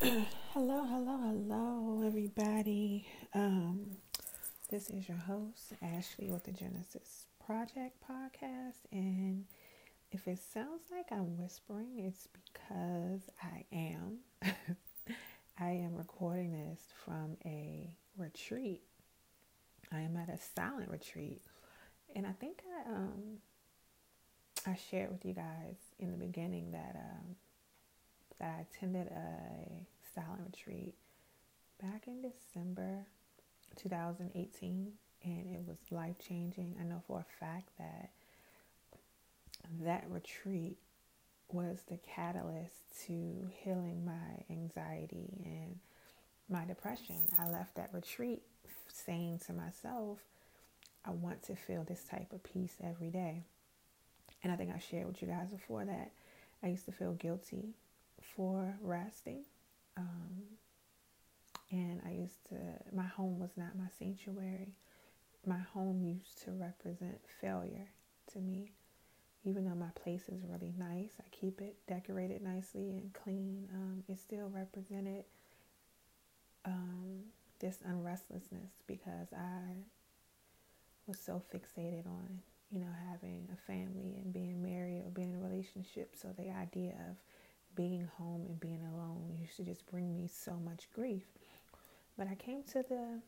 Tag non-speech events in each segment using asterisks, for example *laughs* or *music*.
hello, hello, hello, everybody. Um, this is your host, Ashlea, with the Genesis Project podcast. And if it sounds like I'm whispering, it's because I am. *laughs* I am recording this from a retreat. I am at a silent retreat. And I think I, um, I shared with you guys in the beginning that um, that I attended a silent retreat back in December 2018 and it was life changing. I know for a fact that that retreat was the catalyst to healing my anxiety and my depression. I left that retreat saying to myself, I want to feel this type of peace every day. And I think I shared with you guys before that I used to feel guilty for resting. Um, and I used to, my home was not my sanctuary. My home used to represent failure to me. Even though my place is really nice, I keep it decorated nicely and clean, um, it still represented um, this unrestlessness because I was so fixated on, you know, having a family and being married or being in a relationship. So the idea of being home and being alone used to just bring me so much grief. But I came to the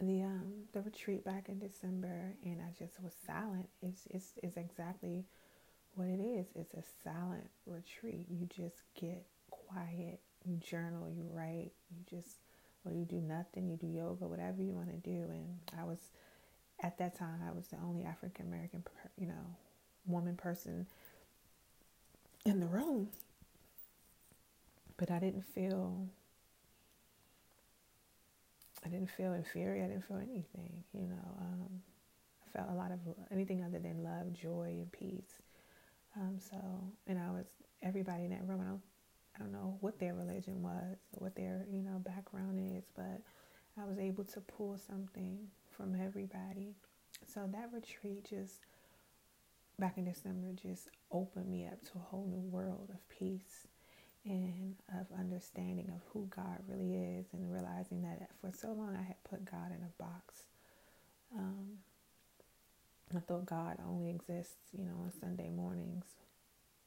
the um the retreat back in December and I just was silent. It's it's it's exactly what it is. It's a silent retreat. You just get quiet, you journal, you write, you just or you do nothing, you do yoga, whatever you want to do. And I was at that time I was the only African American, you know, woman person in the room. But I didn't feel I didn't feel inferior. I didn't feel anything, you know. Um, I felt a lot of anything other than love, joy, and peace. Um, so, and I was everybody in that room. I don't, I don't know what their religion was, what their you know background is, but I was able to pull something from everybody. So that retreat just back in December just opened me up to a whole new world of peace and of understanding of who God really is and realizing that for so long I had put God in a box. Um, I thought God only exists, you know, on Sunday mornings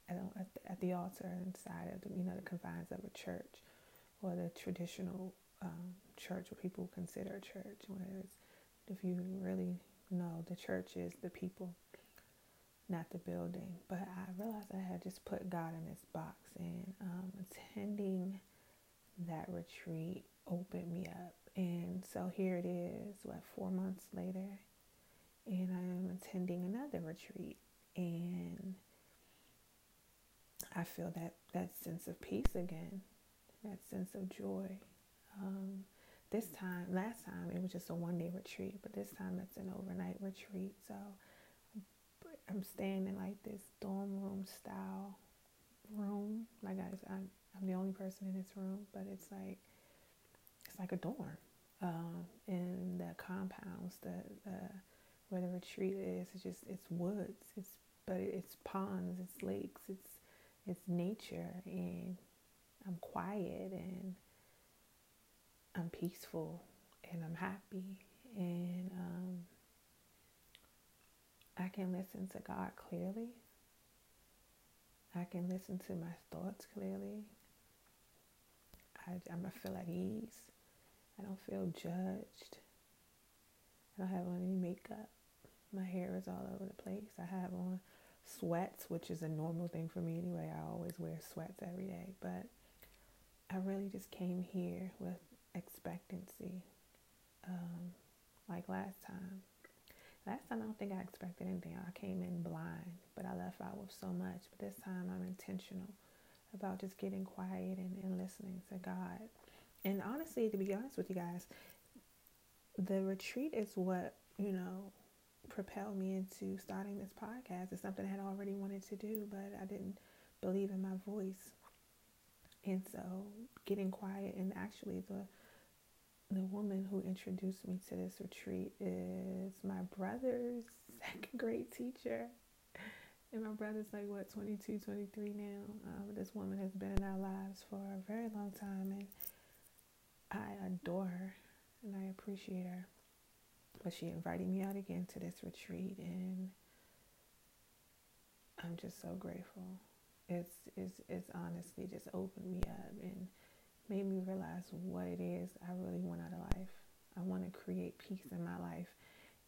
at, at, the, at the altar inside of the, you know, the confines of a church or the traditional um, church, what people consider a church. Whereas if you really know, the church is the people not the building. But I realized I had just put God in this box, and um, attending that retreat opened me up. And so here it is, what, four months later, and I am attending another retreat. And I feel that, that sense of peace again, that sense of joy. Um, this time, last time, it was just a one day retreat, but this time it's an overnight retreat. So I'm staying in like this dorm room style room. Like I, I'm, I'm the only person in this room, but it's like it's like a dorm. Um, and the compounds, the, the where the retreat is, it's just it's woods. It's but it's ponds, it's lakes, it's it's nature, and I'm quiet and I'm peaceful and I'm happy and um, I can listen to God clearly. I can listen to my thoughts clearly. I, I'm, I feel at ease. I don't feel judged. I don't have on any makeup. My hair is all over the place. I have on sweats, which is a normal thing for me anyway. I always wear sweats every day. But I really just came here with expectancy, um, like last time. Last time I don't think I expected anything. I came in blind, but I left out with so much. But this time I'm intentional about just getting quiet and, and listening to God. And honestly, to be honest with you guys, the retreat is what, you know, propelled me into starting this podcast. It's something I had already wanted to do, but I didn't believe in my voice. And so getting quiet and actually the the woman who introduced me to this retreat is my brother's *laughs* second grade teacher. and my brother's like what 22 23 now? Um, this woman has been in our lives for a very long time and i adore her and i appreciate her. But she invited me out again to this retreat and i'm just so grateful. It's it's, it's honestly just opened me up and made me realize what it is i really want out of life i want to create peace in my life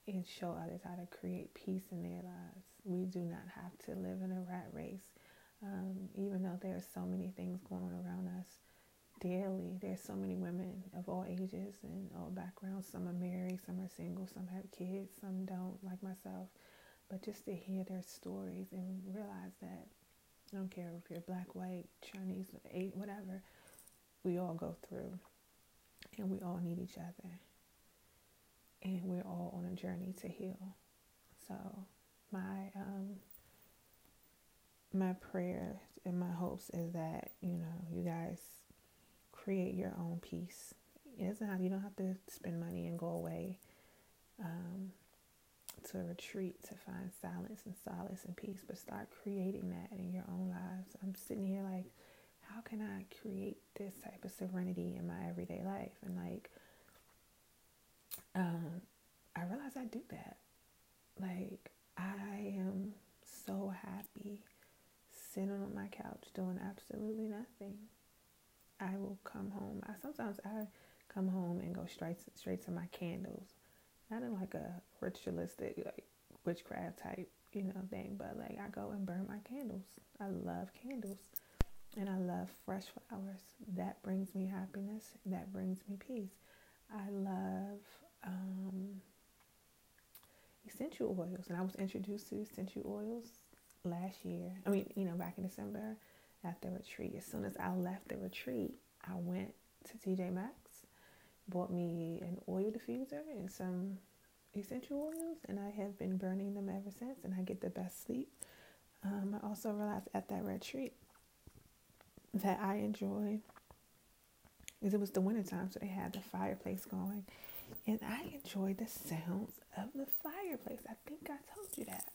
and show others how to create peace in their lives. We do not have to live in a rat race. Um, even though there are so many things going on around us daily, there's so many women of all ages and all backgrounds. Some are married, some are single, some have kids, some don't, like myself. But just to hear their stories and realize that I don't care if you're black, white, Chinese, whatever, we all go through and we all need each other and we're all on a journey to heal. So my um, my prayers and my hopes is that you know you guys create your own peace. It doesn't have you don't have to spend money and go away um, to a retreat to find silence and solace and peace, but start creating that in your own lives. I'm sitting here like, how can I create this type of serenity in my everyday life? And like um, I realize I do that. Like, I am so happy sitting on my couch doing absolutely nothing. I will come home. I sometimes I come home and go straight straight to my candles, not in like a ritualistic like witchcraft type you know thing, but like I go and burn my candles. I love candles, and I love fresh flowers. That brings me happiness. That brings me peace. I love um, essential oils, and I was introduced to essential oils last year. I mean, you know, back in December at the retreat. As soon as I left the retreat, I went to TJ Maxx, bought me an oil diffuser and some essential oils, and I have been burning them ever since, and I get the best sleep. Um, I also realized at that retreat that I enjoyed because it was the wintertime, so they had the fireplace going and I enjoy the sounds of the fireplace. I think I told you that.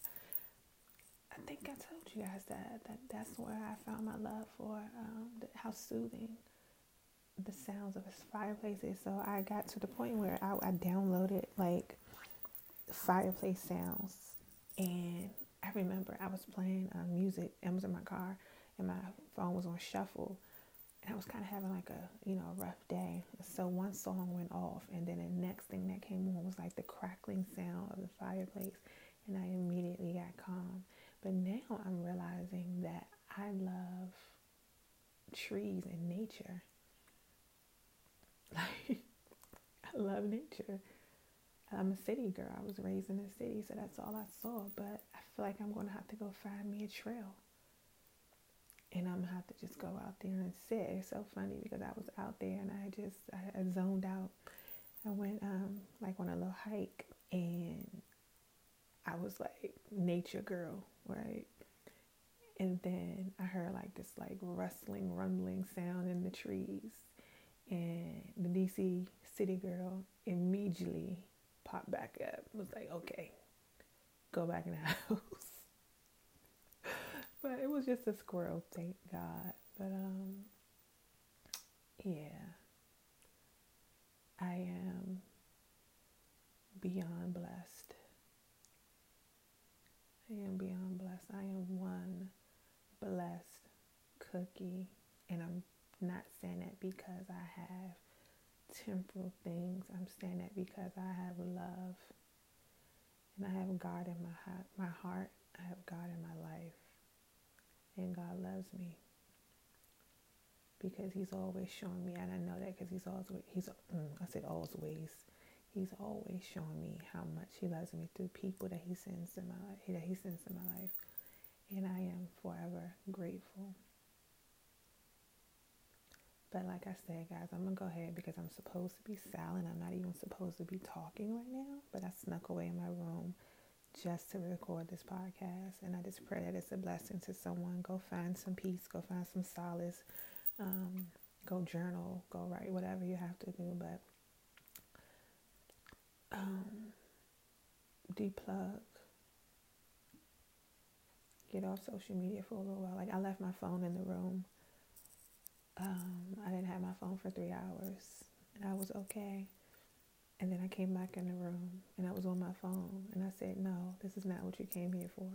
I think I told you guys that, that that's where I found my love for um, the, how soothing the sounds of a fireplace is. So I got to the point where I, I downloaded like fireplace sounds, and I remember I was playing uh, music. I was in my car, and my phone was on shuffle and I was kind of having like a you know a rough day. So one song went off, and then the next thing that came on was like the crackling sound of the fireplace, and I immediately got calm. But now I'm realizing that I love trees and nature. Like *laughs* I love nature. I'm a city girl. I was raised in a city, so that's all I saw. But I feel like I'm gonna have to go find me a trail and I'm gonna have to just go out there and sit. It's so funny because I was out there and I just I, I zoned out. I went um like on a little hike and I was like nature girl, right? And then I heard like this like rustling, rumbling sound in the trees, and the DC city girl immediately popped back up. Was like, okay, go back in the *laughs* house. But it was just a squirrel, thank God. But um yeah. I am beyond blessed. I am beyond blessed. I am one blessed cookie. And I'm not saying that because I have temporal things. I'm saying that because I have love. And I have God in my heart, my heart. I have God in my life and God loves me because He's always showing me, and I know that because He's always He's mm, I said always He's always showing me how much He loves me through people that He sends in my life, that He sends in my life, and I am forever grateful. But like I said, guys, I'm gonna go ahead because I'm supposed to be silent. I'm not even supposed to be talking right now, but I snuck away in my room just to record this podcast. And I just pray that it's a blessing to someone. Go find some peace, go find some solace, um, go journal, go write, whatever you have to do. But um, deplug, get off social media for a little while. Like I left my phone in the room. Um, I didn't have my phone for three hours, and I was okay. And then I came back in the room, and I was on my phone, and I said, "No, this is not what you came here for.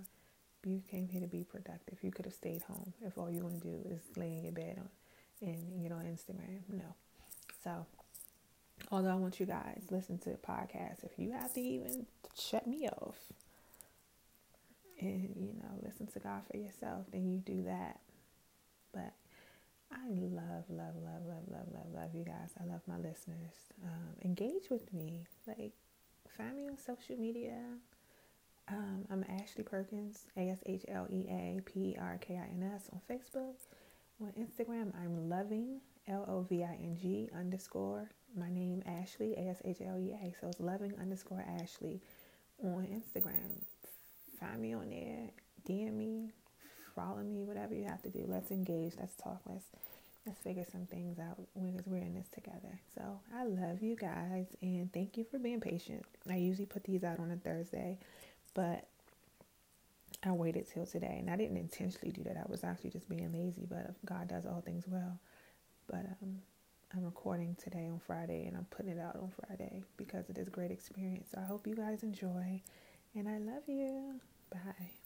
You came here to be productive. You could have stayed home if all you want to do is lay in your bed on and get on Instagram. No. So, although I want you guys listen to the podcast, if you have to even shut me off and you know listen to God for yourself, then you do that. But I love, love, love, love, love, love, love you guys. I love my listeners. Um, engage with me. Like, find me on social media. Um, I'm Ashlea Perkins, A S H L E A P E R K I N S on Facebook. On Instagram, I'm loving, L O V I N G underscore my name, Ashlea, A S H L E A. So it's loving underscore Ashlea on Instagram. Find me on there, DM me, follow me, whatever you have to do. Let's engage, let's talk, let's let's figure some things out because we're in this together. So I love you guys and thank you for being patient. I usually put these out on a Thursday, but I waited till today and I didn't intentionally do that. I was actually just being lazy, but God does all things well. But um, I'm recording today on Friday and I'm putting it out on Friday because of this great experience. So I hope you guys enjoy and I love you. Bye.